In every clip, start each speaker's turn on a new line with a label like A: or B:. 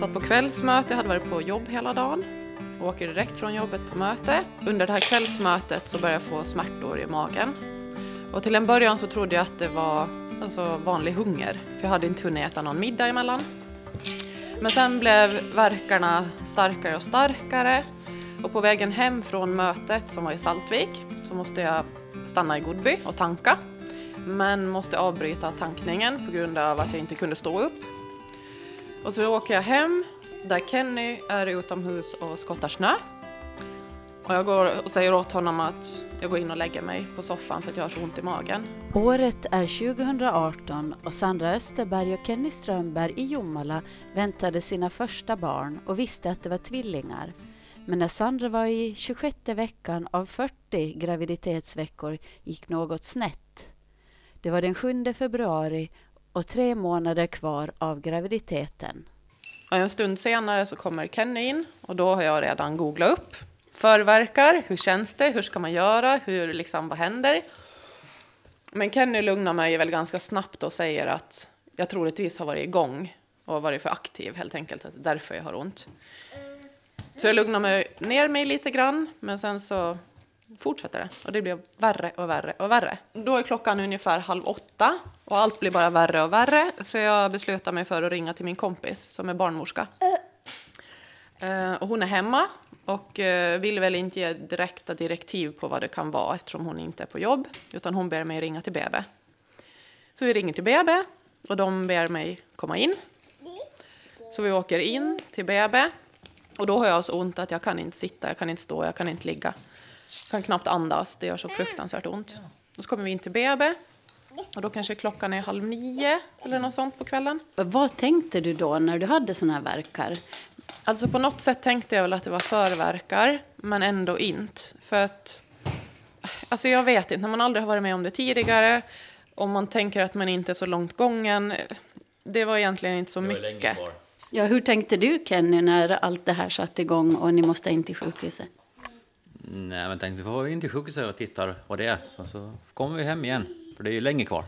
A: Satt på kvällsmöte, hade varit på jobb hela dagen. Åker direkt från jobbet på möte. Under det här kvällsmötet så började jag få smärtor i magen. Och till en början så trodde jag att det var alltså, vanlig hunger, för jag hade inte hunnit äta någon middag emellan. Men sen blev verkarna starkare och starkare och på vägen hem från mötet som var i Saltvik så måste jag stanna i Godby och tanka. Men måste avbryta tankningen på grund av att jag inte kunde stå upp. Och så åker jag hem där Kenny är utomhus och skottar snö. Och jag går och säger åt honom att jag går in och lägger mig på soffan för att jag har så ont i magen.
B: Året är 2018 och Sandra Österberg och Kenny Strömberg i Jomala väntade sina första barn och visste att det var tvillingar. Men när Sandra var i 26 veckan av 40 graviditetsveckor gick något snett. Det var den 7 februari och tre månader kvar av graviditeten.
A: Och en stund senare så kommer Kenny in och då har jag redan googlat upp förverkar, hur känns det, hur ska man göra, hur liksom, vad händer? Men Kenny lugnar mig väl ganska snabbt och säger att jag troligtvis har varit igång och varit för aktiv helt enkelt, att därför jag har ont. Så jag lugnar mig ner mig lite grann, men sen så fortsätter det och det blir värre och värre och värre. Då är klockan ungefär halv åtta och allt blir bara värre och värre så jag beslutar mig för att ringa till min kompis som är barnmorska. Uh, och hon är hemma och uh, vill väl inte ge direkta direktiv på vad det kan vara eftersom hon inte är på jobb utan hon ber mig ringa till BB. Så vi ringer till BB och de ber mig komma in. Så vi åker in till BB och då har jag så ont att jag kan inte sitta, jag kan inte stå, jag kan inte ligga. Jag kan knappt andas, det gör så fruktansvärt ont. Och så kommer vi in till BB och då kanske klockan är halv nio eller något sånt på kvällen.
B: Vad tänkte du då när du hade såna här verkar?
A: Alltså på något sätt tänkte jag väl att det var förverkar, men ändå inte. För att, alltså jag vet inte, när man aldrig har varit med om det tidigare och man tänker att man inte är så långt gången. Det var egentligen inte så mycket.
B: Ja, hur tänkte du Kenny när allt det här satte igång och ni måste in till sjukhuset?
C: Nej, men tänkte vi får in till sjukhuset och tittar vad det är, så, så kommer vi hem igen, för det är ju länge kvar.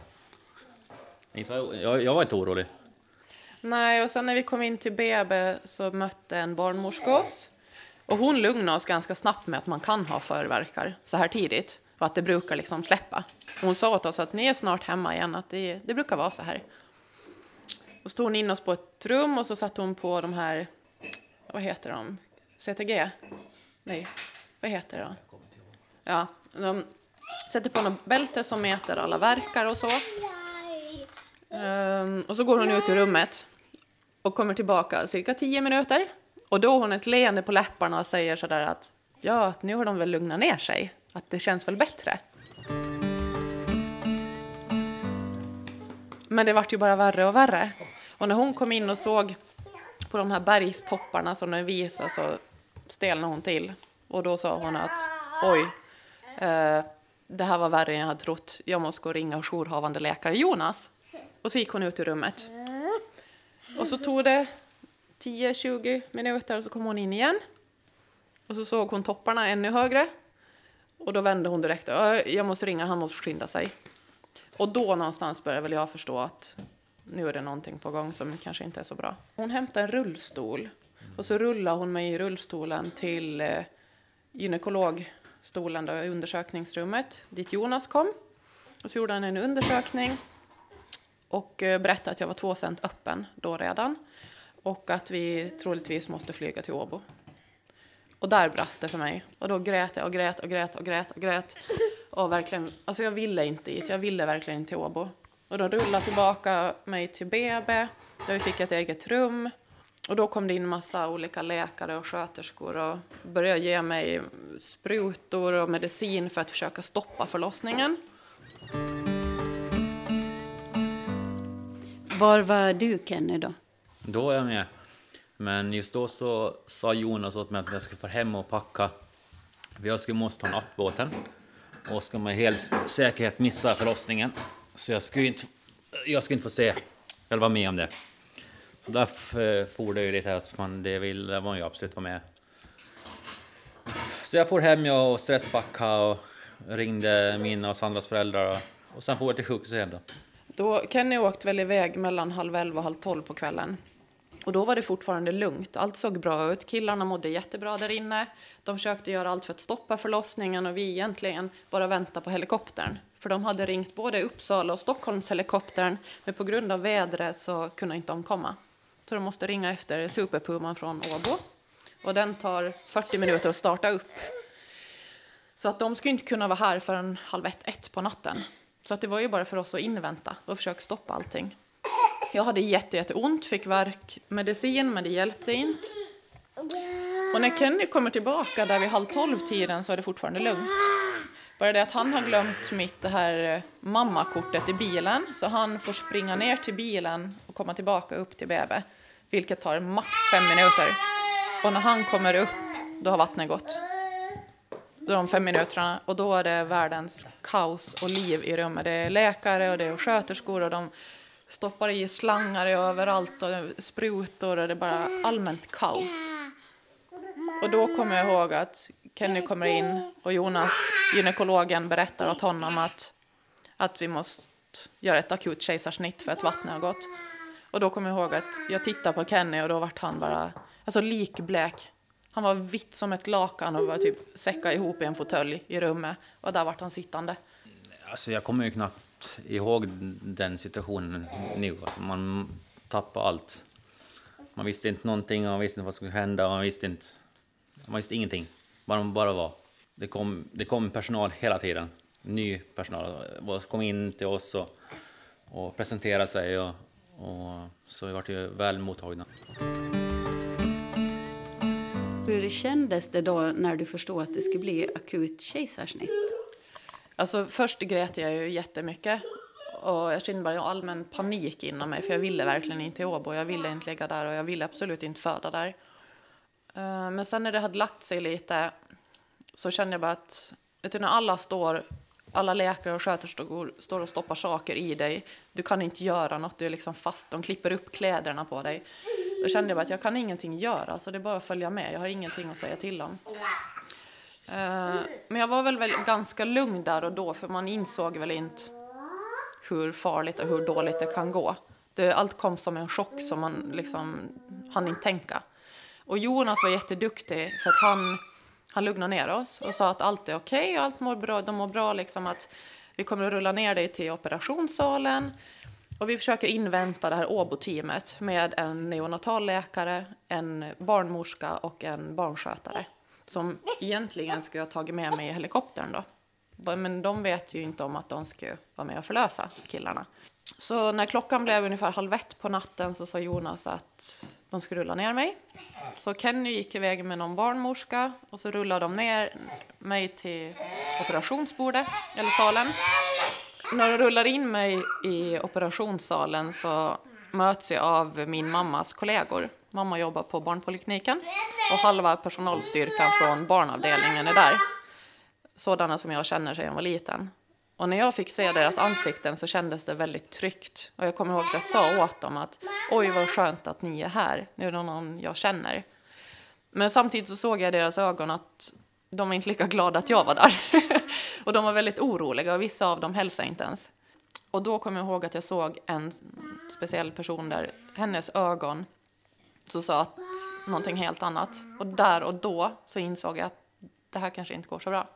C: Jag, jag var inte orolig.
A: Nej, och sen när vi kom in till BB så mötte en barnmorska oss. Och hon lugnade oss ganska snabbt med att man kan ha förverkar så här tidigt och att det brukar liksom släppa. Hon sa åt oss att ni är snart hemma igen, att det, det brukar vara så här. Och stod hon in oss på ett rum och så satte hon på de här, vad heter de, CTG? Nej, vad heter det då? Ja, de sätter på något bälte som mäter alla verkar och så. Um, och så går hon ut ur rummet och kommer tillbaka cirka tio minuter. Och då har hon ett leende på läpparna och säger sådär att ja, nu har de väl lugnat ner sig, att det känns väl bättre. Men det vart ju bara värre och värre. Och när hon kom in och såg på de här bergstopparna som den visade så stelnade hon till. Och då sa hon att oj, eh, det här var värre än jag hade trott. Jag måste gå och ringa jourhavande läkare Jonas. Och så gick hon ut ur rummet. Och så tog det 10-20 minuter och så kom hon in igen. Och så såg hon topparna ännu högre. Och då vände hon direkt. Jag måste ringa, han måste skynda sig. Och då någonstans började väl jag förstå att nu är det någonting på gång som kanske inte är så bra. Hon hämtade en rullstol och så rullade hon mig i rullstolen till eh, gynekolog stolen då, i undersökningsrummet dit Jonas kom. Och så gjorde han en undersökning och eh, berättade att jag var två cent öppen då redan och att vi troligtvis måste flyga till Åbo. Och där brast det för mig. Och då grät jag och grät och grät och grät och grät. Och verkligen, alltså jag ville inte dit, jag ville verkligen inte till Åbo. Och de rullade tillbaka mig till BB, där vi fick ett eget rum. Och då kom det in massa olika läkare och sköterskor och började ge mig sprutor och medicin för att försöka stoppa förlossningen.
B: Var var du Kenny då?
C: Då är jag med. Men just då så sa Jonas åt mig att jag skulle få hem och packa. Jag skulle måste ta nattbåten. Och ska med hel säkerhet missa förlossningen. Så jag skulle inte, jag skulle inte få se eller vara med om det. Så därför eh, for det ju lite att man, det vill man ju absolut vara med. Så jag for hem jag och stresspackade och ringde mina och Sandras föräldrar och, sen for jag till sjukhuset igen. då.
A: Då Kenny åkte väl iväg mellan halv elva och halv tolv på kvällen. Och då var det fortfarande lugnt. Allt såg bra ut. Killarna mådde jättebra där inne. De försökte göra allt för att stoppa förlossningen och vi egentligen bara väntade på helikoptern. För de hade ringt både Uppsala och Stockholms helikoptern men på grund av vädret så kunde inte de komma. Så de måste ringa efter Superpuman från Åbo. Och den tar 40 minuter att starta upp. Så att de skulle inte kunna vara här förrän halv ett, ett på natten. Så att det var ju bara för oss att invänta och försöka stoppa allting. Jag hade jätte, jätte ont, fick värkmedicin, men det hjälpte inte. Och när Kenny kommer tillbaka där vid halv tolv-tiden så är det fortfarande lugnt. Bara det att han har glömt mitt det här eh, mammakortet i bilen, så han får springa ner till bilen och komma tillbaka upp till BB, vilket tar max fem minuter. Och när han kommer upp, då har vattnet gått. Då de fem minuterna och då är det världens kaos och liv i rummet. Det är läkare och det är sköterskor och de stoppar i slangar överallt och sprutor och det är bara allmänt kaos. Och då kommer jag ihåg att Kenny kommer in och Jonas, gynekologen, berättar åt honom att, att vi måste göra ett akut kejsarsnitt för att vattnet har gått. Och då kommer jag ihåg att jag tittade på Kenny och då vart han bara alltså likblek. Han var vitt som ett lakan och var typ säcka ihop i en fåtölj i rummet och där vart han sittande.
C: Alltså jag kommer ju knappt ihåg den situationen nu. Alltså man tappade allt. Man visste inte någonting, man visste inte vad som skulle hända, man visste inte... Man visste ingenting. Bara man bara var. Det kom, det kom personal hela tiden. Ny personal. kom in till oss och, och presenterade sig. Och, och så vi vart ju väl mottagna.
B: Hur kändes det då när du förstod att det skulle bli akut kejsarsnitt?
A: Alltså först grät jag ju jättemycket och jag kände bara allmän panik inom mig för jag ville verkligen inte till Åbo. Jag ville inte ligga där och jag ville absolut inte föda där. Eh, men sen när det hade lagt sig lite så kände jag bara att vet du, när alla står, alla läkare och sköterskor står och stoppar saker i dig. Du kan inte göra något, du är liksom fast, de klipper upp kläderna på dig. Då kände jag bara att jag kan ingenting göra, så det är bara att följa med. Jag har ingenting att säga till om. Uh, men jag var väl, väl ganska lugn där och då, för man insåg väl inte hur farligt och hur dåligt det kan gå. Det, allt kom som en chock som man liksom hann inte tänka. Och Jonas var jätteduktig för att han, han lugnade ner oss och sa att allt är okej okay och allt mår bra. De mår bra liksom att vi kommer att rulla ner dig till operationssalen och vi försöker invänta det här Åbo-teamet med en neonatalläkare, en barnmorska och en barnskötare som egentligen skulle ha tagit med mig i helikoptern då. Men de vet ju inte om att de skulle vara med och förlösa killarna. Så när klockan blev ungefär halv ett på natten så sa Jonas att de skulle rulla ner mig. Så Kenny gick iväg med någon barnmorska och så rullade de ner mig till operationsbordet, eller salen. När de rullar in mig i operationssalen så möts jag av min mammas kollegor. Mamma jobbar på barnpolikliniken och halva personalstyrkan från barnavdelningen är där. Sådana som jag känner sedan jag var liten. Och när jag fick se deras ansikten så kändes det väldigt tryggt. Och jag kommer ihåg att jag sa åt dem att oj vad skönt att ni är här. Nu är det någon jag känner. Men samtidigt så såg jag i deras ögon att de var inte lika glada att jag var där. och de var väldigt oroliga och vissa av dem hälsade inte ens. Och då kommer jag ihåg att jag såg en speciell person där, hennes ögon så sa att någonting helt annat. Och där och då så insåg jag att det här kanske inte går så bra.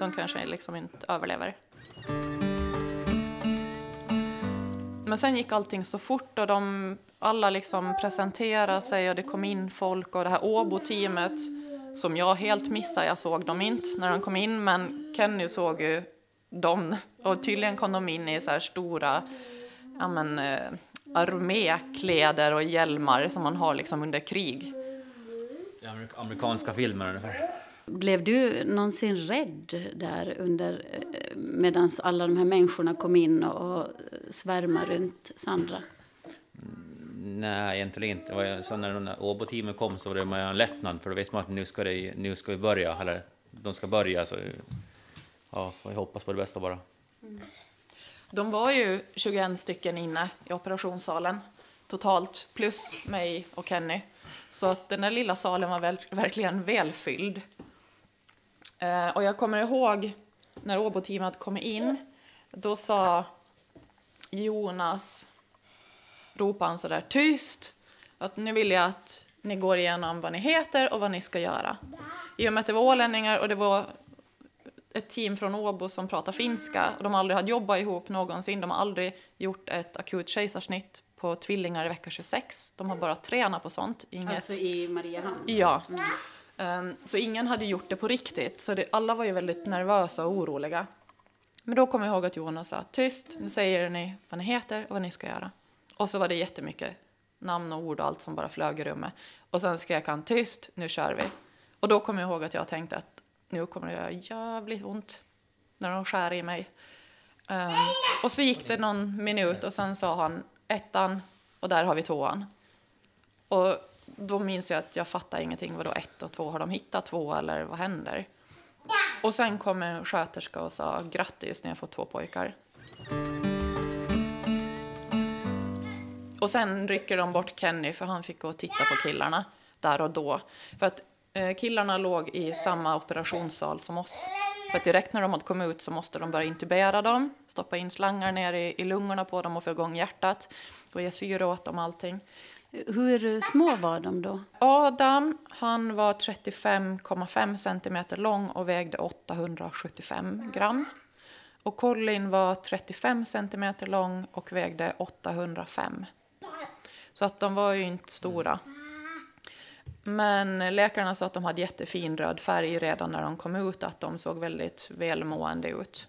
A: De kanske liksom inte överlever. Men sen gick allting så fort och de alla liksom presenterade sig och det kom in folk och det här Åbo-teamet som jag helt missade. Jag såg dem inte när de kom in, men Kenny såg ju dem. Och tydligen kom de in i så här stora ja, men, eh, armékläder och hjälmar som man har liksom under krig.
C: Amerikanska filmer ungefär.
B: Blev du någonsin rädd där under eh, medan alla de här människorna kom in och svärmade runt Sandra?
C: Nej, egentligen inte. Så när Åbo-teamet kom så var det en lättnad för då visste man att nu ska, det, nu ska vi börja, eller de ska börja. Så ja, får vi hoppas på det bästa bara. Mm.
A: De var ju 21 stycken inne i operationssalen totalt, plus mig och Kenny. Så att den där lilla salen var väl, verkligen välfylld. Eh, och jag kommer ihåg när Åbo-teamet kom in, då sa Jonas ropade han så där tyst. att nu vill jag att ni går igenom vad ni heter och vad ni ska göra. I och med att det var ålänningar och det var ett team från Åbo som pratar finska och de aldrig hade jobbat ihop någonsin. De har aldrig gjort ett akut kejsarsnitt på tvillingar i vecka 26. De har bara tränat på sånt. Inget...
B: Alltså i Mariehamn?
A: Ja. Um, så ingen hade gjort det på riktigt. Så det, alla var ju väldigt nervösa och oroliga. Men då kom jag ihåg att Jonas sa tyst, nu säger ni vad ni heter och vad ni ska göra. Och så var det jättemycket namn och ord och allt som bara flög i rummet. Och sen skrek han tyst, nu kör vi. Och då kom jag ihåg att jag tänkte att nu kommer det göra jävligt ont när de skär i mig. Um, och så gick det någon minut och sen sa han ettan och där har vi tvåan. Och då minns jag att jag fattade ingenting. Vadå ett och två? Har de hittat två eller vad händer? Och sen kom en sköterska och sa grattis, ni har fått två pojkar. Och sen rycker de bort Kenny för han fick gå och titta på killarna där och då. För att eh, killarna låg i samma operationssal som oss. För att direkt när de hade kommit ut så måste de börja intubera dem, stoppa in slangar ner i, i lungorna på dem och få igång hjärtat och ge syre åt dem allting.
B: Hur små var de då?
A: Adam, han var 35,5 centimeter lång och vägde 875 gram. Och Colin var 35 centimeter lång och vägde 805. Så att de var ju inte stora. Men läkarna sa att de hade jättefin röd färg redan när de kom ut, att de såg väldigt välmående ut.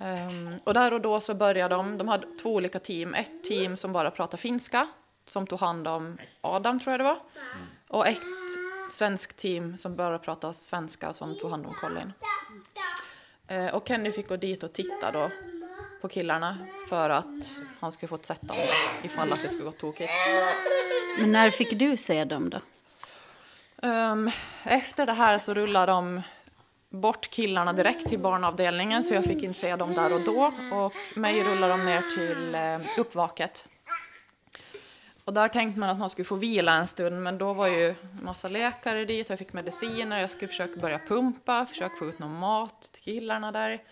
A: Um, och där och då så började de, de hade två olika team. Ett team som bara pratade finska, som tog hand om Adam tror jag det var. Och ett svenskt team som bara pratade svenska som tog hand om Colin. Uh, och Kenny fick gå dit och titta då på killarna för att han skulle få sätta dem ifall att det skulle gå tokigt.
B: Men när fick du se dem då?
A: Um, efter det här så rullade de bort killarna direkt till barnavdelningen så jag fick inte se dem där och då. Och mig rullade de ner till uh, uppvaket. Och där tänkte man att man skulle få vila en stund men då var ju massa läkare dit, jag fick mediciner, jag skulle försöka börja pumpa, försöka få ut någon mat till killarna där.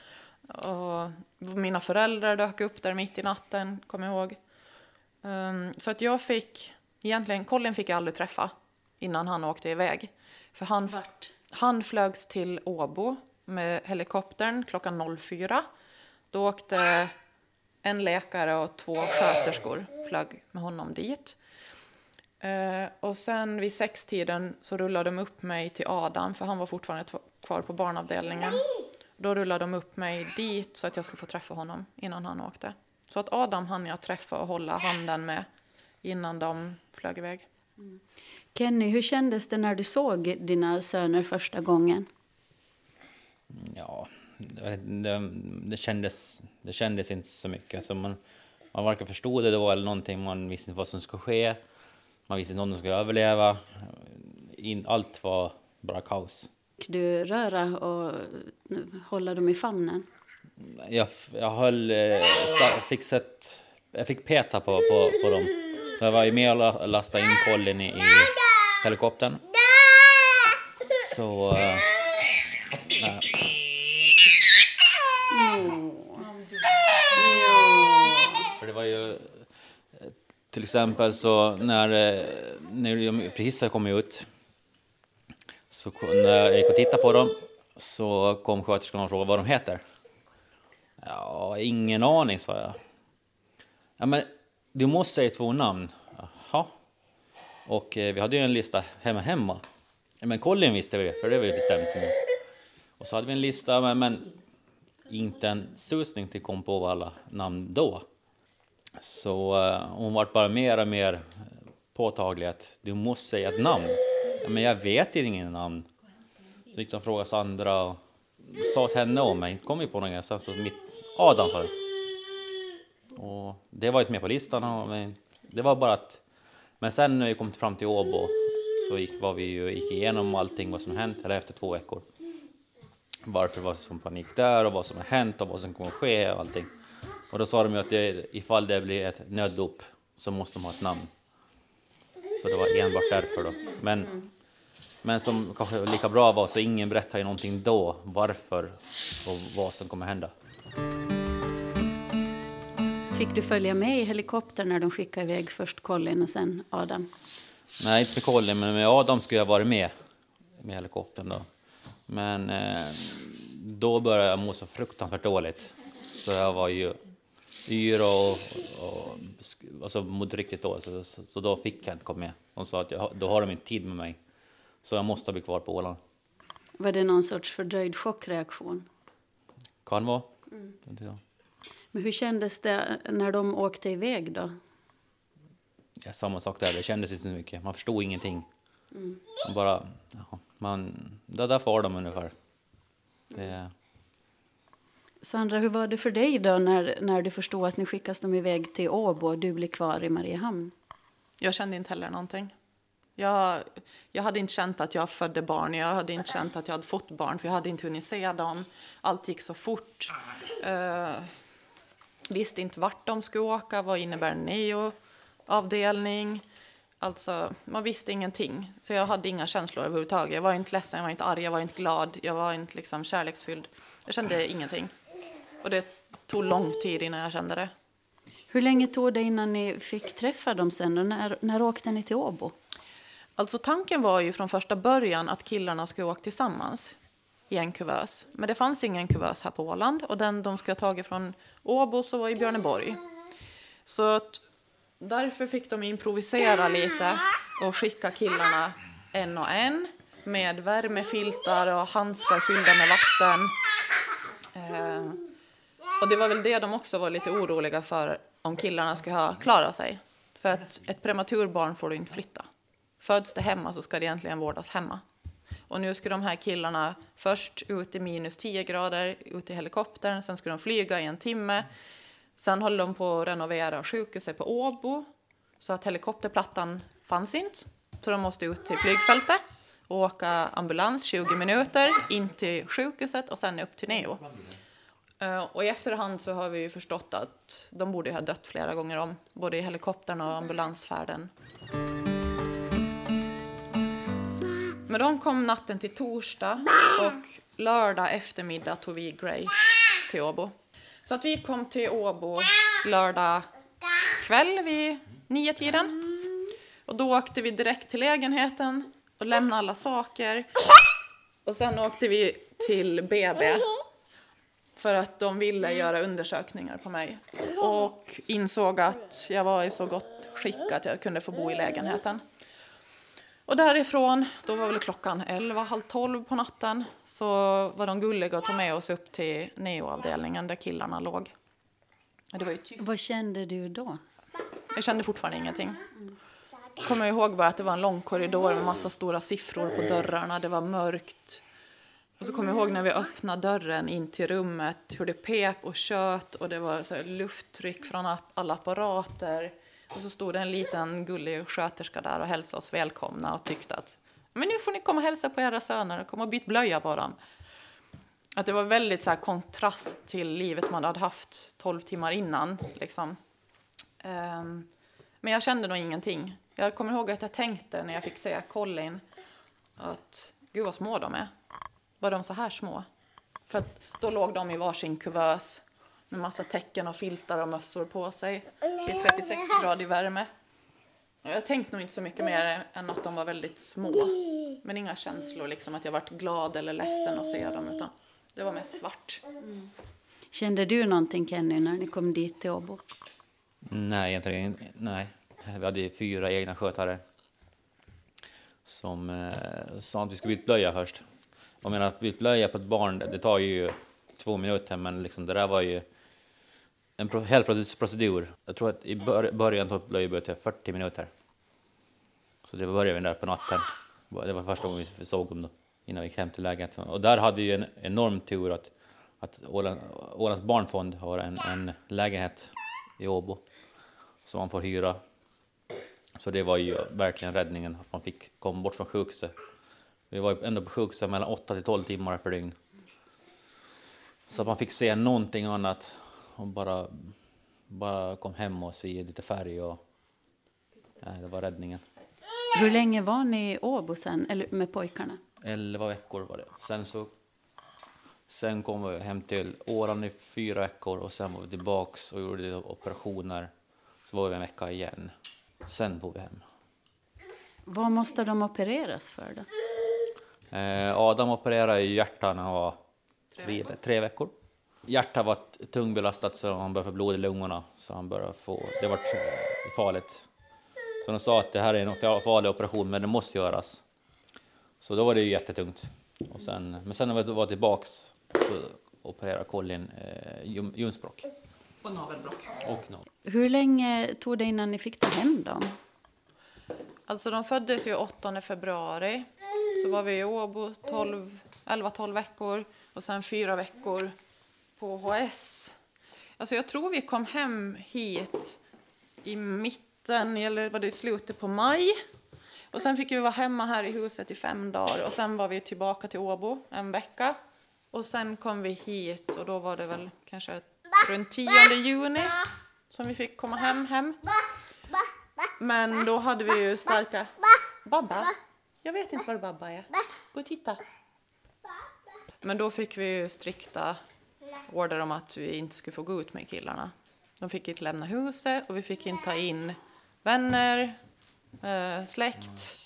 A: Och mina föräldrar dök upp där mitt i natten, kommer jag ihåg. Um, så att jag fick, egentligen, Colin fick jag aldrig träffa innan han åkte iväg. För han,
B: Vart?
A: han flögs till Åbo med helikoptern klockan 04. Då åkte en läkare och två sköterskor flög med honom dit. Uh, och sen vid sextiden så rullade de upp mig till Adam, för han var fortfarande kvar på barnavdelningen. Då rullade de upp mig dit så att jag skulle få träffa honom innan han åkte. Så att Adam hann jag träffa och hålla handen med innan de flög iväg.
B: Mm. Kenny, hur kändes det när du såg dina söner första gången?
C: Ja, det, det, det kändes, det kändes inte så mycket. Alltså man, man varken förstod det då eller någonting, man visste inte vad som skulle ske. Man visste inte om de skulle överleva. allt var bara kaos.
B: Fick du röra och hålla dem i famnen?
C: Jag, jag höll, eh, fick sett, jag fick peta på, på, på dem. Jag var ju med och lastade in Colin i, i helikoptern. Så... Äh, För det var ju... Eh, till exempel så när, eh, när de precis hade kommit ut så när jag gick och tittade på dem så kom sköterskan och frågade vad de heter. Ja, ingen aning, sa jag. Ja, men du måste säga två namn. Jaha. Och eh, vi hade ju en lista hemma hemma. Men Colin visste vi, för det var vi bestämt nu. Och så hade vi en lista, men, men inte en susning till kom på alla namn då. Så eh, hon vart bara mer och mer påtaglig att du måste säga ett namn. Ja, men jag vet ingen namn. Så gick de och frågade Sandra och sa till henne om mig, inte kom vi på någon Sen så mitt Adam för. Och det var inte med på listan. Men det var bara att... Men sen när vi kom fram till Åbo så gick, var vi ju, gick igenom allting vad som hänt, eller efter två veckor. Varför var det som panik där och vad som har hänt och vad som kommer att ske och allting. Och då sa de ju att det, ifall det blir ett nöddop så måste de ha ett namn. Så det var enbart därför då. Men, men som kanske lika bra var så ingen berättade ju någonting då varför och vad som kommer hända.
B: Fick du följa med i helikoptern när de skickade iväg först Colin och sen Adam?
C: Nej, inte med Colin, men med Adam skulle jag varit med med helikoptern då. Men eh, då började jag må så fruktansvärt dåligt. Så jag var ju yr och, och alltså, mådde riktigt dåligt. Så, så, så, då fick jag inte komma med. De sa att jag, då har de inte tid med mig. Så jag måste bli kvar på Åland.
B: Var det någon sorts fördröjd chockreaktion?
C: Kan vara. Mm. Ja.
B: Men hur kändes det när de åkte iväg då?
C: Ja, samma sak där, det kändes inte så mycket. Man förstod ingenting. Mm. Man bara, ja, man, det där får de ungefär. Det...
B: Sandra, hur var det för dig då när, när du förstod att ni skickas de iväg till Åbo och du blir kvar i Mariehamn?
A: Jag kände inte heller någonting. Jag, jag hade inte känt att jag födde barn, jag hade inte känt att jag hade fått barn, för jag hade inte hunnit se dem. Allt gick så fort. Uh, visste inte vart de skulle åka, vad innebär neo-avdelning? Alltså, man visste ingenting. Så jag hade inga känslor överhuvudtaget. Jag var inte ledsen, jag var inte arg, jag var inte glad, jag var inte liksom kärleksfylld. Jag kände ingenting. Och det tog lång tid innan jag kände det.
B: Hur länge tog det innan ni fick träffa dem sen? Och när, när åkte ni till Åbo?
A: Alltså tanken var ju från första början att killarna skulle åka tillsammans i en kuvös. Men det fanns ingen kuvös här på Åland och den de skulle ha tagit från Åbo så var i Björneborg. Så att därför fick de improvisera lite och skicka killarna en och en med värmefiltar och handskar fyllda med vatten. Eh, och det var väl det de också var lite oroliga för om killarna ska klara sig. För att ett prematurbarn får du inte flytta. Föds det hemma så ska det egentligen vårdas hemma. Och nu ska de här killarna först ut i minus 10 grader, ut i helikoptern, sen ska de flyga i en timme. Sen håller de på att renovera sjukhuset på Åbo, så att helikopterplattan fanns inte. Så de måste ut till flygfältet och åka ambulans 20 minuter in till sjukhuset och sen upp till Neo. Eh, och i efterhand så har vi ju förstått att de borde ha dött flera gånger om, både i helikoptern och ambulansfärden. Men de kom natten till torsdag och lördag eftermiddag tog vi Grace till Åbo. Så att vi kom till Åbo lördag kväll vid nio tiden. Och då åkte vi direkt till lägenheten och lämnade alla saker. Och sen åkte vi till BB för att de ville göra undersökningar på mig och insåg att jag var i så gott skick att jag kunde få bo i lägenheten. Och därifrån, då var väl klockan 11, halv 12 på natten, så var de gulliga och tog med oss upp till neoavdelningen där killarna låg.
B: Det var ju tyst. Vad kände du då?
A: Jag kände fortfarande ingenting. Kommer ihåg bara att det var en lång korridor med massa stora siffror på dörrarna. Det var mörkt. Och så kommer jag ihåg när vi öppnade dörren in till rummet hur det pep och kött och det var så lufttryck från alla apparater. Och så stod det en liten gullig sköterska där och hälsade oss välkomna och tyckte att men nu får ni komma och hälsa på era söner och komma och byta blöja på dem. Att det var väldigt så här, kontrast till livet man hade haft 12 timmar innan. Liksom. Um, men jag kände nog ingenting. Jag kommer ihåg att jag tänkte när jag fick se Colin att gud vad små de är. Var de så här små? För då låg de i varsin kuvös med massa täcken och filtar och mössor på sig i 36 grader värme. Jag tänkte nog inte så mycket mer än att de var väldigt små. Men inga känslor, liksom att jag varit glad eller ledsen att se dem, utan det var mest svart. Mm.
B: Kände du någonting, Kenny, när ni kom dit till Åbo?
C: Nej, egentligen nej. Vi hade fyra egna skötare som eh, sa att vi skulle byta blöja först. Jag menar, att byta blöja på ett barn, det tar ju två minuter, men liksom det där var ju en hel procedur. Jag tror att i början tog blöjbytet 40 minuter. Så det började vi där på natten. Det var första gången vi såg dem då, innan vi gick hem till lägenheten. Och där hade vi en enorm tur att, att Åland, Ålands barnfond har en, en lägenhet i Åbo som man får hyra. Så det var ju verkligen räddningen, att man fick komma bort från sjukhuset. Vi var ändå på sjukhuset mellan 8 till 12 timmar per dygn. Så att man fick se någonting annat och bara, bara kom hem och se lite färg och nej, det var räddningen.
B: Hur länge var ni i Åbo sen, eller med pojkarna?
C: Elva veckor var det. Sen så Sen kom vi hem till Åland i fyra veckor och sen var vi tillbaks och gjorde operationer. Så var vi en vecka igen. Sen får vi hem.
B: Vad måste de opereras för då?
C: Eh, Adam opererade i hjärtat när han var tre, tre veckor. Hjärtat var tungbelastat så han började få blod i lungorna. Så han började få, det var farligt. Så de sa att det här är en farlig operation men det måste göras. Så då var det ju jättetungt. Och sen, men sen när vi var tillbaks så opererade Colin eh, ljumskbråck.
A: Och navelbråck.
C: Och navel.
B: Hur länge tog det innan ni fick ta hem dem?
A: Alltså de föddes ju 8 februari. Så var vi i Åbo 11-12 veckor och sen fyra veckor på HS. Alltså jag tror vi kom hem hit i mitten, eller var det i slutet på maj. Och sen fick vi vara hemma här i huset i fem dagar och sen var vi tillbaka till Åbo en vecka. Och sen kom vi hit och då var det väl kanske runt 10 juni som vi fick komma hem hem. Men då hade vi ju starka... Babba? Jag vet inte vad babba är. Gå och titta. Men då fick vi ju strikta order om att vi inte skulle få gå ut med killarna. De fick inte lämna huset och vi fick inte ta in vänner, eh, släkt.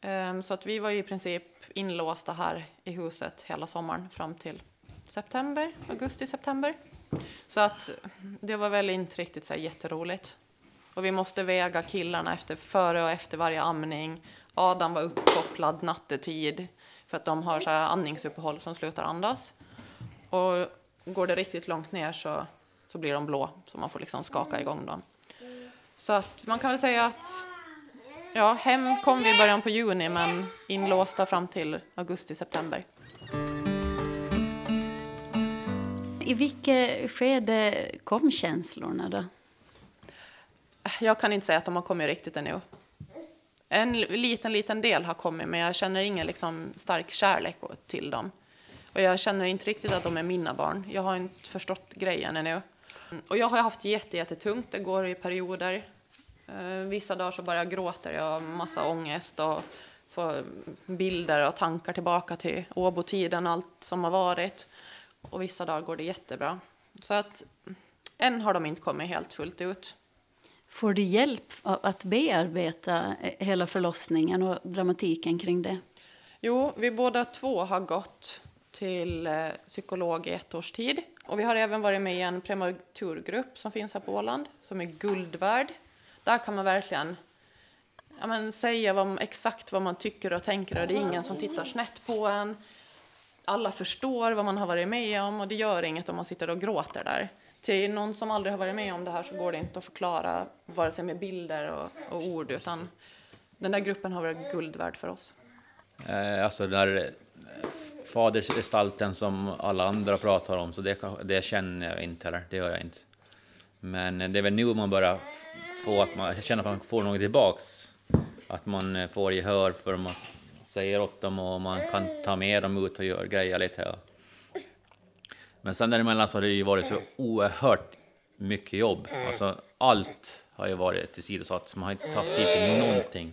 A: Eh, så att vi var i princip inlåsta här i huset hela sommaren fram till september, augusti-september. Så att det var väl inte riktigt så jätteroligt. Och vi måste väga killarna efter före och efter varje amning. Adam var uppkopplad nattetid för att de har så här andningsuppehåll som slutar andas. Och går det riktigt långt ner så, så blir de blå, så man får liksom skaka igång dem. Så att man kan väl säga att ja, hem kom vi i början på juni men inlåsta fram till augusti-september.
B: I vilket skede kom känslorna då?
A: Jag kan inte säga att de har kommit riktigt ännu. En liten, liten del har kommit, men jag känner ingen liksom, stark kärlek till dem. Och jag känner inte riktigt att de är mina barn. Jag har inte förstått grejen ännu. Och jag har haft jätte, jättetungt. Det går i perioder. Eh, vissa dagar så bara gråter jag har massa ångest och får bilder och tankar tillbaka till Åbo-tiden, allt som har varit. Och vissa dagar går det jättebra. Så att än har de inte kommit helt fullt ut.
B: Får du hjälp att bearbeta hela förlossningen och dramatiken kring det?
A: Jo, vi båda två har gått till eh, psykolog i ett års tid. Och vi har även varit med i en prematurgrupp som finns här på Åland, som är guld värd. Där kan man verkligen ja, men, säga vad, exakt vad man tycker och tänker och det är ingen som tittar snett på en. Alla förstår vad man har varit med om och det gör inget om man sitter och gråter där. Till någon som aldrig har varit med om det här så går det inte att förklara vare sig med bilder och, och ord utan den där gruppen har varit guld värd för oss.
C: Eh, alltså den där eh, fadersgestalten som alla andra pratar om, så det, det känner jag inte heller. Det gör jag inte. Men eh, det är väl nu man börjar få att man känner att man får något tillbaks. Att man eh, får gehör för vad man säger åt dem och man kan ta med dem ut och göra grejer lite. Men sen däremellan så har det ju varit så oerhört mycket jobb. Alltså allt har ju varit tillsidosatt, man har inte haft tid till någonting.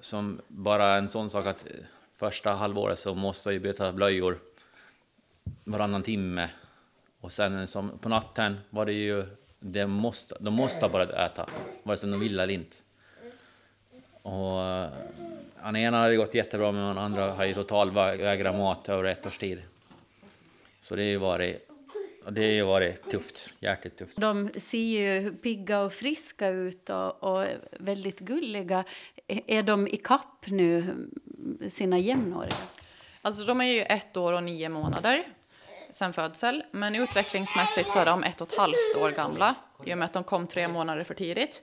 C: Som bara en sån sak att eh, första halvåret så måste jag byta blöjor varannan timme. Och sen som på natten var det ju, det måste, de måste bara äta, vare sig de vill eller inte. Och eh, den ena hade gått jättebra men den andra har ju totalvägrat mat över ett års tid. Så det har ju varit, det har ju varit tufft, hjärtligt tufft.
B: De ser ju pigga och friska ut och, och väldigt gulliga. Är de i kapp nu, sina jämnåriga?
A: Alltså de är ju ett år och nio månader sen födsel, men utvecklingsmässigt så är de ett och ett halvt år gamla i och med att de kom tre månader för tidigt.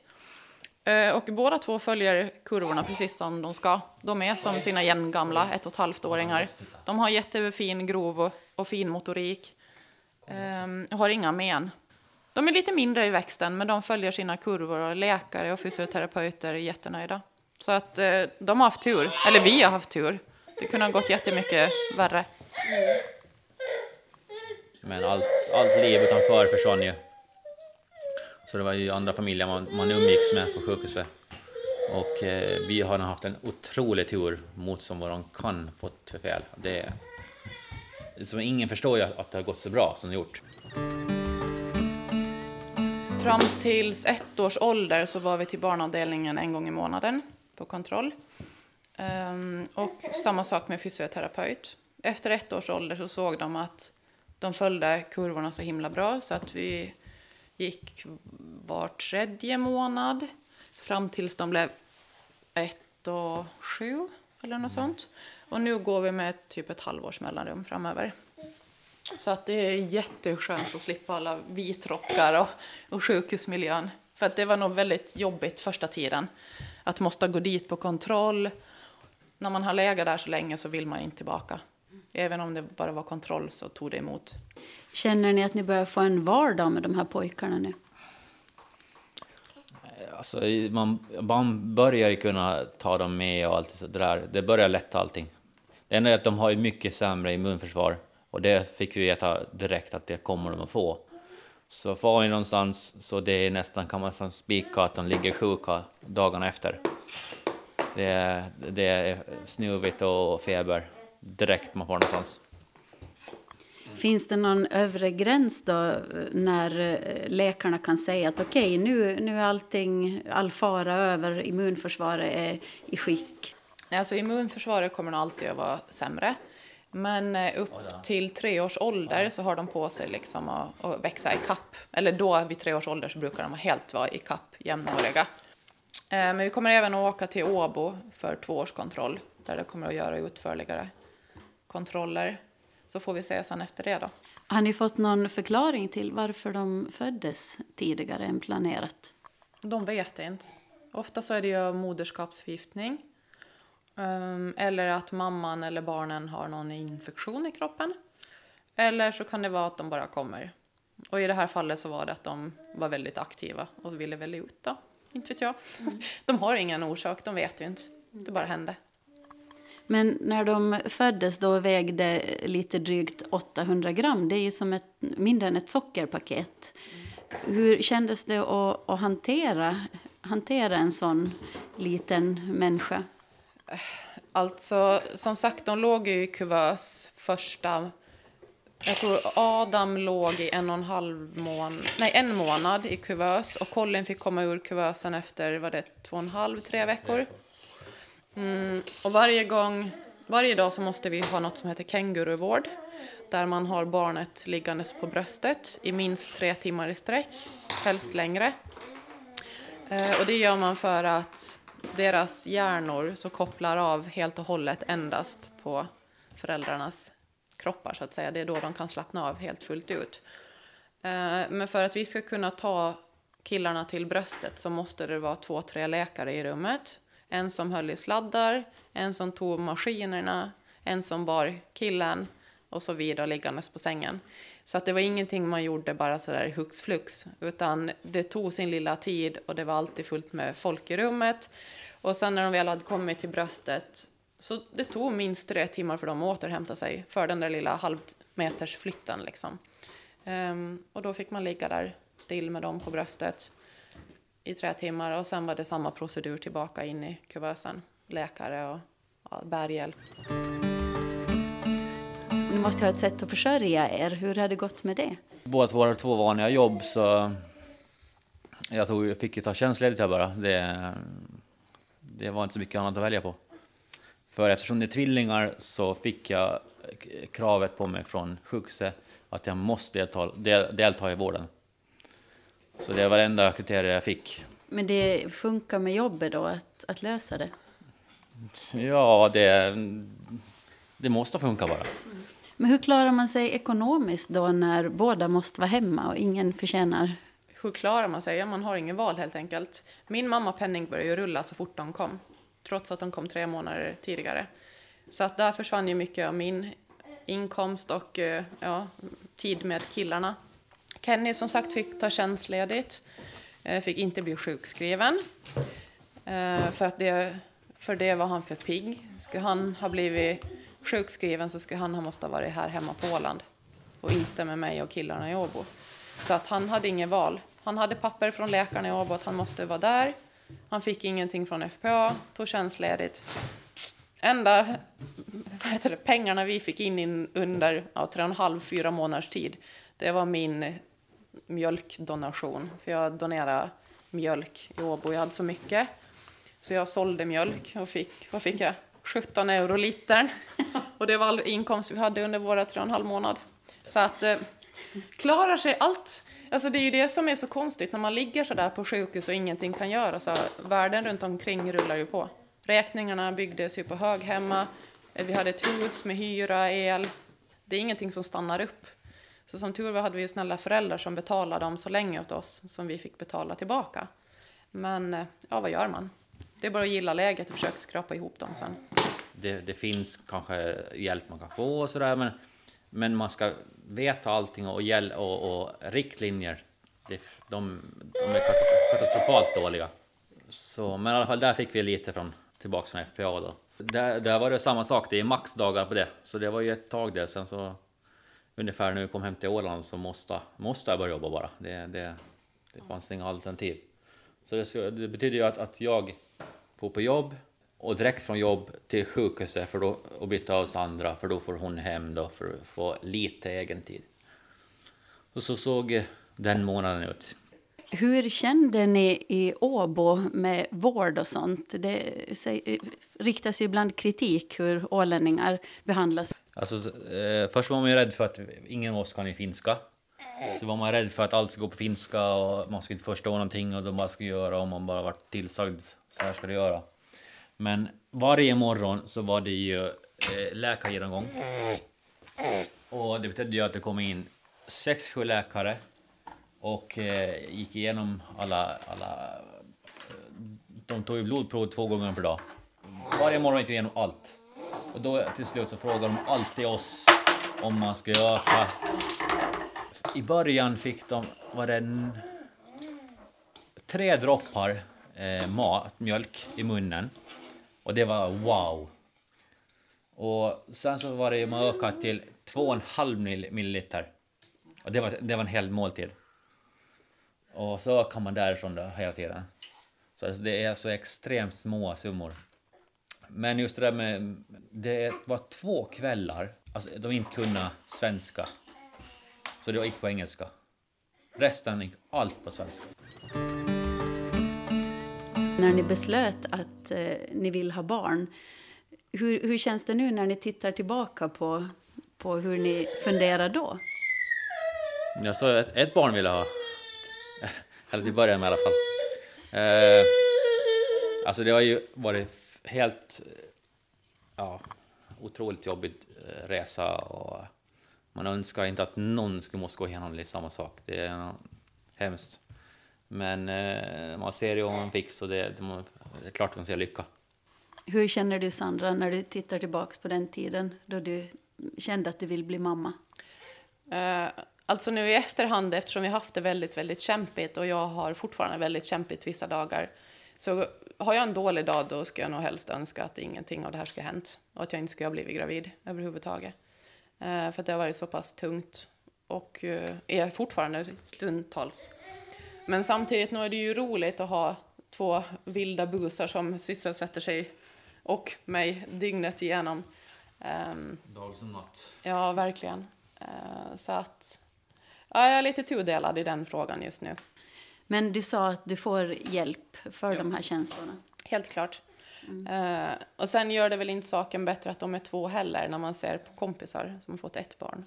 A: Eh, och båda två följer kurvorna precis som de ska. De är som sina jämngamla ett och ett halvt åringar. De har jättefin grov och fin motorik. Um, har inga men. De är lite mindre i växten, men de följer sina kurvor och läkare och fysioterapeuter är jättenöjda. Så att uh, de har haft tur, eller vi har haft tur. Det kunde ha gått jättemycket värre.
C: Men allt, allt liv utanför försvann ju. Så det var ju andra familjer man, man umgicks med på sjukhuset. Och eh, vi har haft en otrolig tur mot som vad de kan fått för fel. Det, så ingen förstår ju att det har gått så bra som det gjort.
A: Fram tills ett års ålder så var vi till barnavdelningen en gång i månaden på kontroll. Ehm, och samma sak med fysioterapeut. Efter ett års ålder så såg de att de följde kurvorna så himla bra så att vi gick var tredje månad fram tills de blev ett och sju eller något sånt. Och nu går vi med typ ett halvårs mellanrum framöver. Så att det är jätteskönt att slippa alla vitrockar och, och sjukhusmiljön. För att det var nog väldigt jobbigt första tiden. Att måste gå dit på kontroll. När man har legat där så länge så vill man inte tillbaka. Även om det bara var kontroll så tog det emot.
B: Känner ni att ni börjar få en vardag med de här pojkarna nu?
C: Alltså, man, man börjar ju kunna ta dem med och allt det där. Det börjar lätta allting. Det enda är att de har ju mycket sämre immunförsvar och det fick vi veta direkt att det kommer de att få. Så far vi någonstans så det är nästan kan man spika att de ligger sjuka dagarna efter. Det är, det är snuvigt och feber direkt man får någonstans.
B: Finns det någon övre gräns då när eh, läkarna kan säga att okej, okay, nu, nu är allting, all fara över, immunförsvaret är i skick?
A: Alltså immunförsvaret kommer nog alltid att vara sämre. Men eh, upp till tre års ålder så har de på sig liksom att, att växa i kapp. Eller då vid tre års ålder så brukar de helt vara i kapp, jämnåriga. Eh, men vi kommer även att åka till Åbo för tvåårskontroll där det kommer att göra utförligare kontroller. Så får vi se sen efter det då.
B: Har ni fått någon förklaring till varför de föddes tidigare än planerat?
A: De vet inte. Ofta så är det ju moderskapsförgiftning. Um, eller att mamman eller barnen har någon infektion i kroppen. Eller så kan det vara att de bara kommer. Och i det här fallet så var det att de var väldigt aktiva och ville väl ut då. Inte vet jag. Mm. De har ingen orsak, de vet ju inte. Det bara hände.
B: Men när de föddes då vägde lite drygt 800 gram. Det är ju som ett, mindre än ett sockerpaket. Hur kändes det att, att hantera, hantera en sån liten människa?
A: Alltså, som sagt, de låg ju i kuvös första... Jag tror Adam låg i en och en halv månad, nej, en månad i kuvös och Colin fick komma ur kuvösen efter var det två och en halv, tre veckor. Mm, och varje gång, varje dag så måste vi ha något som heter känguruvård där man har barnet liggandes på bröstet i minst tre timmar i sträck, helst längre. Eh, och det gör man för att deras hjärnor så kopplar av helt och hållet endast på föräldrarnas kroppar så att säga. Det är då de kan slappna av helt fullt ut. Eh, men för att vi ska kunna ta killarna till bröstet så måste det vara två, tre läkare i rummet en som höll i sladdar, en som tog maskinerna, en som bar killen och så vidare liggandes på sängen. Så att det var ingenting man gjorde bara sådär hux flux, utan det tog sin lilla tid och det var alltid fullt med folk i rummet. Och sen när de väl hade kommit till bröstet så det tog minst tre timmar för dem att återhämta sig för den där lilla halvmeters flytten liksom. Um, och då fick man ligga där still med dem på bröstet i tre timmar och sen var det samma procedur tillbaka in i kuvösen. Läkare och ja, bärhjälp.
B: Ni måste ha ett sätt att försörja er. Hur har det gått med det?
C: Båda två har två vanliga jobb så jag, tog, jag fick ju ta tjänstledigt här bara. Det, det var inte så mycket annat att välja på. För eftersom det är tvillingar så fick jag kravet på mig från sjukhuset att jag måste delta, delta i vården. Så det var det enda kriteriet jag fick.
B: Men det funkar med jobbet då, att, att lösa det?
C: Ja, det, det måste funka bara.
B: Men hur klarar man sig ekonomiskt då när båda måste vara hemma och ingen förtjänar?
A: Hur klarar man sig? Ja, man har ingen val helt enkelt. Min mamma penning började ju rulla så fort de kom, trots att de kom tre månader tidigare. Så att där försvann ju mycket av min inkomst och eh, ja, tid med killarna. Kenny som sagt fick ta tjänstledigt, eh, fick inte bli sjukskriven. Eh, för, att det, för det var han för pigg. Skulle han ha blivit sjukskriven så skulle han ha måste ha varit här hemma på Åland och inte med mig och killarna i Åbo. Så att han hade inget val. Han hade papper från läkarna i Åbo att han måste vara där. Han fick ingenting från FPA, tog tjänstledigt. enda vad heter det, pengarna vi fick in, in under ja, tre och en halv, fyra månaders tid, det var min mjölkdonation. För jag donerade mjölk i Åbo. Jag hade så mycket. Så jag sålde mjölk och fick, vad fick jag? 17 euro litern. Och det var all inkomst vi hade under våra tre och en halv månad. Så att eh, klarar sig allt. Alltså det är ju det som är så konstigt när man ligger så där på sjukhus och ingenting kan göra. Så världen runt omkring rullar ju på. Räkningarna byggdes ju på hög hemma. Vi hade ett hus med hyra, el. Det är ingenting som stannar upp. Så som tur var hade vi snälla föräldrar som betalade dem så länge åt oss som vi fick betala tillbaka. Men eh, ja, vad gör man? Det är bara att gilla läget och försöka skrapa ihop dem sen.
C: Det, det finns kanske hjälp man kan få och sådär, men, men man ska veta allting och, hjäl och, och riktlinjer. Det, de, de är katastrofalt dåliga. Så, men i alla fall där fick vi lite från, tillbaka från FPA då. Där, där var det samma sak, det är maxdagar på det. Så det var ju ett tag det. Sen så ungefär när vi kom hem till Åland så måste, måste jag börja jobba bara. Det, det, det fanns inga alternativ. Så det, det betyder ju att, att jag får på jobb och direkt från jobb till sjukhuset för då, och byta av Sandra för då får hon hem då för att få lite egen tid. Och så såg den månaden ut.
B: Hur kände ni i Åbo med vård och sånt? Det riktas ju ibland kritik hur ålänningar behandlas.
C: Alltså, eh, först var man ju rädd för att ingen av oss kan ju finska. Så var man rädd för att allt ska gå på finska och man ska inte förstå någonting och de bara ska göra om man bara varit tillsagd så här ska du göra. Men varje morgon så var det ju eh, läkargenomgång. Och det betydde ju att det kom in sex, sju läkare och eh, gick igenom alla, alla... Eh, de tog ju blodprov två gånger per dag. Varje morgon gick vi igenom allt. Och då till slut så frågade de alltid oss om man ska öka. I början fick de, var det en, tre droppar eh, mat, mjölk i munnen. Och det var wow. Och sen så var det ju man ökat till 2,5 milliliter. Och det var, det var en hel måltid. Och så ökar man därifrån då hela tiden. Så alltså, det är så extremt små summor. Men just det där med, det var två kvällar, alltså de inte kunde svenska. Så det gick på engelska. Resten gick allt på svenska.
B: När ni beslöt att eh, ni vill ha barn, hur, hur känns det nu när ni tittar tillbaka på, på hur ni funderar då?
C: Jag sa ett, ett barn vill jag ha. Eller till början med i alla fall. Eh, alltså det har ju varit helt ja, otroligt jobbigt eh, resa och man önskar inte att någon skulle måste gå igenom samma sak. Det är hemskt. Men eh, man ser ju om man fick så det, det, det är klart att man ser lycka.
B: Hur känner du Sandra när du tittar tillbaks på den tiden då du kände att du vill bli mamma?
A: Uh, alltså nu i efterhand eftersom vi haft det väldigt, väldigt kämpigt och jag har fortfarande väldigt kämpigt vissa dagar så har jag en dålig dag då ska jag nog helst önska att ingenting av det här ska ha hänt och att jag inte skulle ha blivit gravid överhuvudtaget. Eh, för att det har varit så pass tungt och eh, är fortfarande stundtals. Men samtidigt nu är det ju roligt att ha två vilda busar som sysselsätter sig och mig dygnet igenom.
C: Um, Dag som natt.
A: Ja, verkligen. Uh, så att ja, jag är lite tudelad i den frågan just nu.
B: Men du sa att du får hjälp för ja. de här känslorna.
A: Helt klart. Mm. Uh, och sen gör det väl inte saken bättre att de är två heller när man ser på kompisar som har fått ett barn.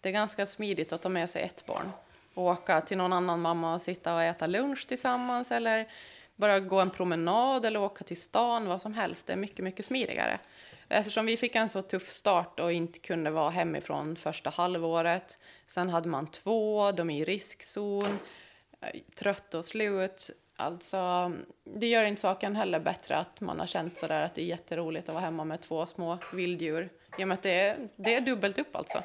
A: Det är ganska smidigt att ta med sig ett barn åka till någon annan mamma och sitta och äta lunch tillsammans eller bara gå en promenad eller åka till stan, vad som helst. Det är mycket, mycket smidigare. Eftersom vi fick en så tuff start och inte kunde vara hemifrån första halvåret. Sen hade man två, de är i riskzon trött och slut. Alltså, det gör inte saken heller bättre att man har känt sådär att det är jätteroligt att vara hemma med två små vilddjur. I och med att det är, det är dubbelt upp alltså.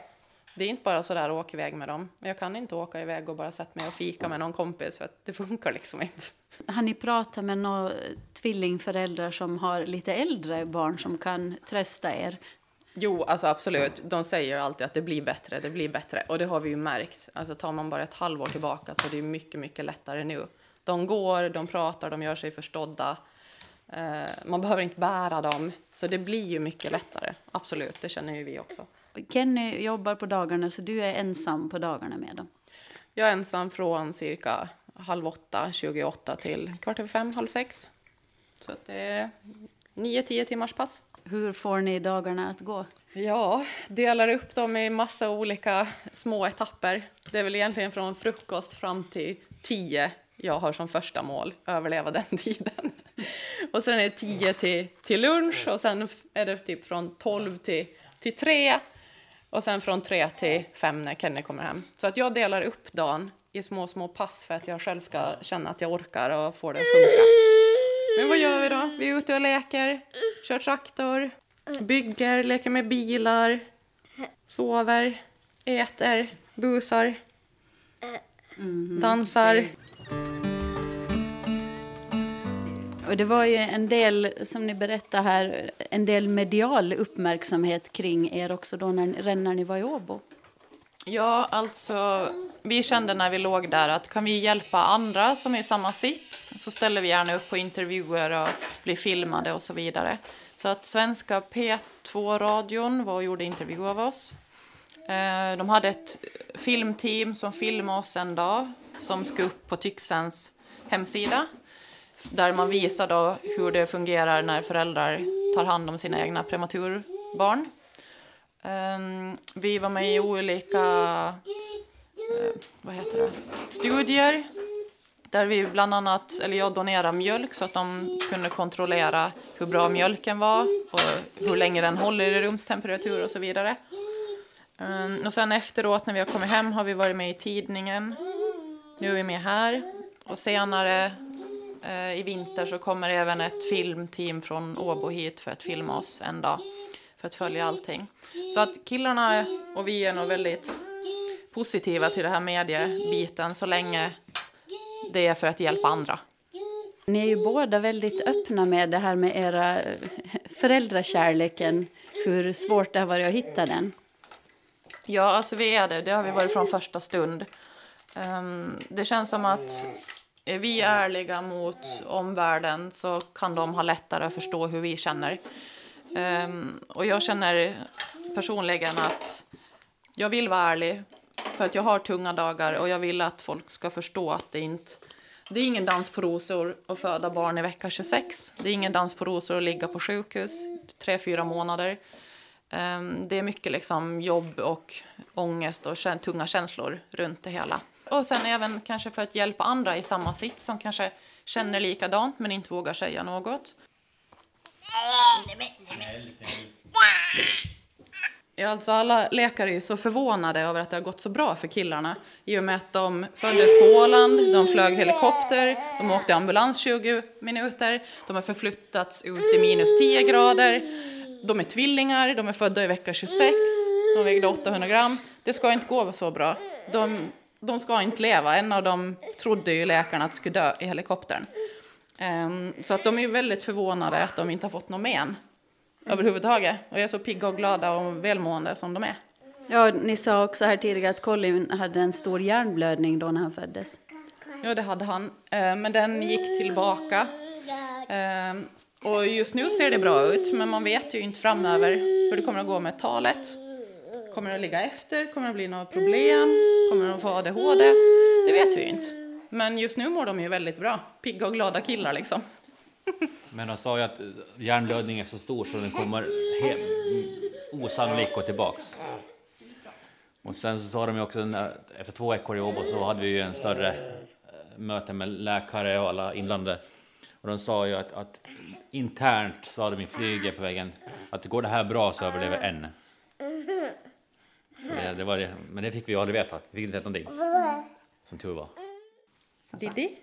A: Det är inte bara sådär åka iväg med dem. Jag kan inte åka iväg och bara sätta mig och fika med någon kompis för att det funkar liksom inte.
B: Har ni pratat med några tvillingföräldrar som har lite äldre barn som kan trösta er?
A: Jo, alltså absolut. De säger alltid att det blir bättre, det blir bättre. Och det har vi ju märkt. Alltså tar man bara ett halvår tillbaka så är det mycket, mycket lättare nu. De går, de pratar, de gör sig förstådda. Eh, man behöver inte bära dem, så det blir ju mycket lättare. Absolut, det känner ju vi också.
B: Kenny jobbar på dagarna så du är ensam på dagarna med dem.
A: Jag är ensam från cirka halv åtta, 28 till kvart över fem, halv sex. Så att det är nio, tio timmars pass.
B: Hur får ni dagarna att gå?
A: Ja, delar upp dem i massa olika små etapper. Det är väl egentligen från frukost fram till tio jag har som första mål, överleva den tiden. Och sen är det tio till, till lunch och sen är det typ från tolv till, till tre och sen från tre till fem när Kenny kommer hem. Så att jag delar upp dagen i små, små pass för att jag själv ska känna att jag orkar och får det att funka. Men vad gör vi då? Vi är ute och leker, kör traktor, bygger, leker med bilar, sover, äter, busar, dansar.
B: Och det var ju en del, som ni berättade här, en del medial uppmärksamhet kring er också då när, när ni var i Åbo.
A: Ja, alltså vi kände när vi låg där att kan vi hjälpa andra som är i samma sits så ställer vi gärna upp på intervjuer och blir filmade och så vidare. Så att svenska P2-radion var och gjorde intervju av oss. Eh, de hade ett filmteam som filmade oss en dag som ska upp på Tyxens hemsida där man visar då hur det fungerar när föräldrar tar hand om sina egna prematurbarn. Ehm, vi var med i olika eh, vad heter det? studier där vi bland annat, eller jag donerade mjölk så att de kunde kontrollera hur bra mjölken var och hur länge den håller i rumstemperatur och så vidare. Ehm, och sen efteråt när vi har kommit hem har vi varit med i tidningen. Nu är vi med här. Och senare i vinter så kommer även ett filmteam från Åbo hit för att filma oss en dag. För att följa allting. Så att killarna och vi är nog väldigt positiva till det här mediebiten så länge det är för att hjälpa andra.
B: Ni är ju båda väldigt öppna med det här med era eh, föräldrakärleken, hur svårt det har varit att hitta den.
A: Ja, alltså vi är det. Det har vi varit från första stund. Ehm, det känns som att är vi ärliga mot omvärlden så kan de ha lättare att förstå hur vi känner. Um, och jag känner personligen att jag vill vara ärlig för att jag har tunga dagar och jag vill att folk ska förstå att det inte det är ingen dans på rosor att föda barn i vecka 26. Det är ingen dans på rosor att ligga på sjukhus tre, fyra månader. Um, Det är mycket liksom jobb och ångest och tunga känslor runt det hela. Och sen även kanske för att hjälpa andra i samma sits som kanske känner likadant men inte vågar säga något. Alltså alla läkare är ju så förvånade över att det har gått så bra för killarna i och med att de föddes på Åland, de flög helikopter, de åkte ambulans 20 minuter, de har förflyttats ut i minus 10 grader, de är tvillingar, de är födda i vecka 26, de vägde 800 gram. Det ska inte gå så bra. De, de ska inte leva. En av dem trodde ju läkarna att skulle dö i helikoptern. Ehm, så att de är väldigt förvånade att de inte har fått någon men överhuvudtaget. Och är så pigga och glada och välmående som de är.
B: Ja, ni sa också här tidigare att Colin hade en stor hjärnblödning då när han föddes.
A: Ja, det hade han. Eh, Men den gick tillbaka. Eh, Och just nu ser det bra ut, men man vet ju inte framöver hur det kommer att gå med talet. Kommer det att ligga efter? Kommer det att bli några problem? Kommer de få ADHD? Det vet vi ju inte. Men just nu mår de ju väldigt bra. Pigga och glada killar liksom.
C: Men de sa ju att hjärnblödning är så stor så den kommer helt osannolikt gå tillbaks. Och sen så sa de ju också, efter två veckor i Åbo så hade vi ju en större eh, möte med läkare och alla inblandade. Och de sa ju att, att internt sa de i flyget på vägen att går det här bra så överlever en. Så det, det var det, men det fick vi ju aldrig veta. Vi fick inte veta någonting. Som tur var.
A: Diddy,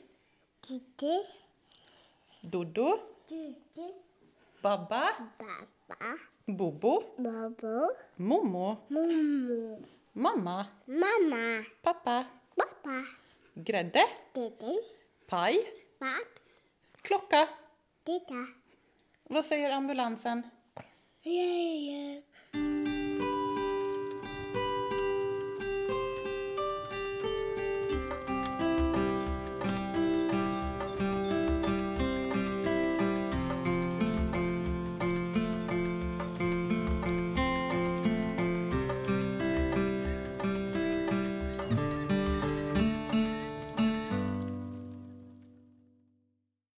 D: Titti,
A: Dodo, Babba, Bobo,
D: Bobo,
A: Momo,
D: Momo,
A: Mamma,
D: Mamma,
A: Pappa,
D: Pappa,
A: Grädde,
D: Titti,
A: Paj,
D: Papp,
A: Klocka.
D: Titta,
A: Vad säger ambulansen?
D: Jeje,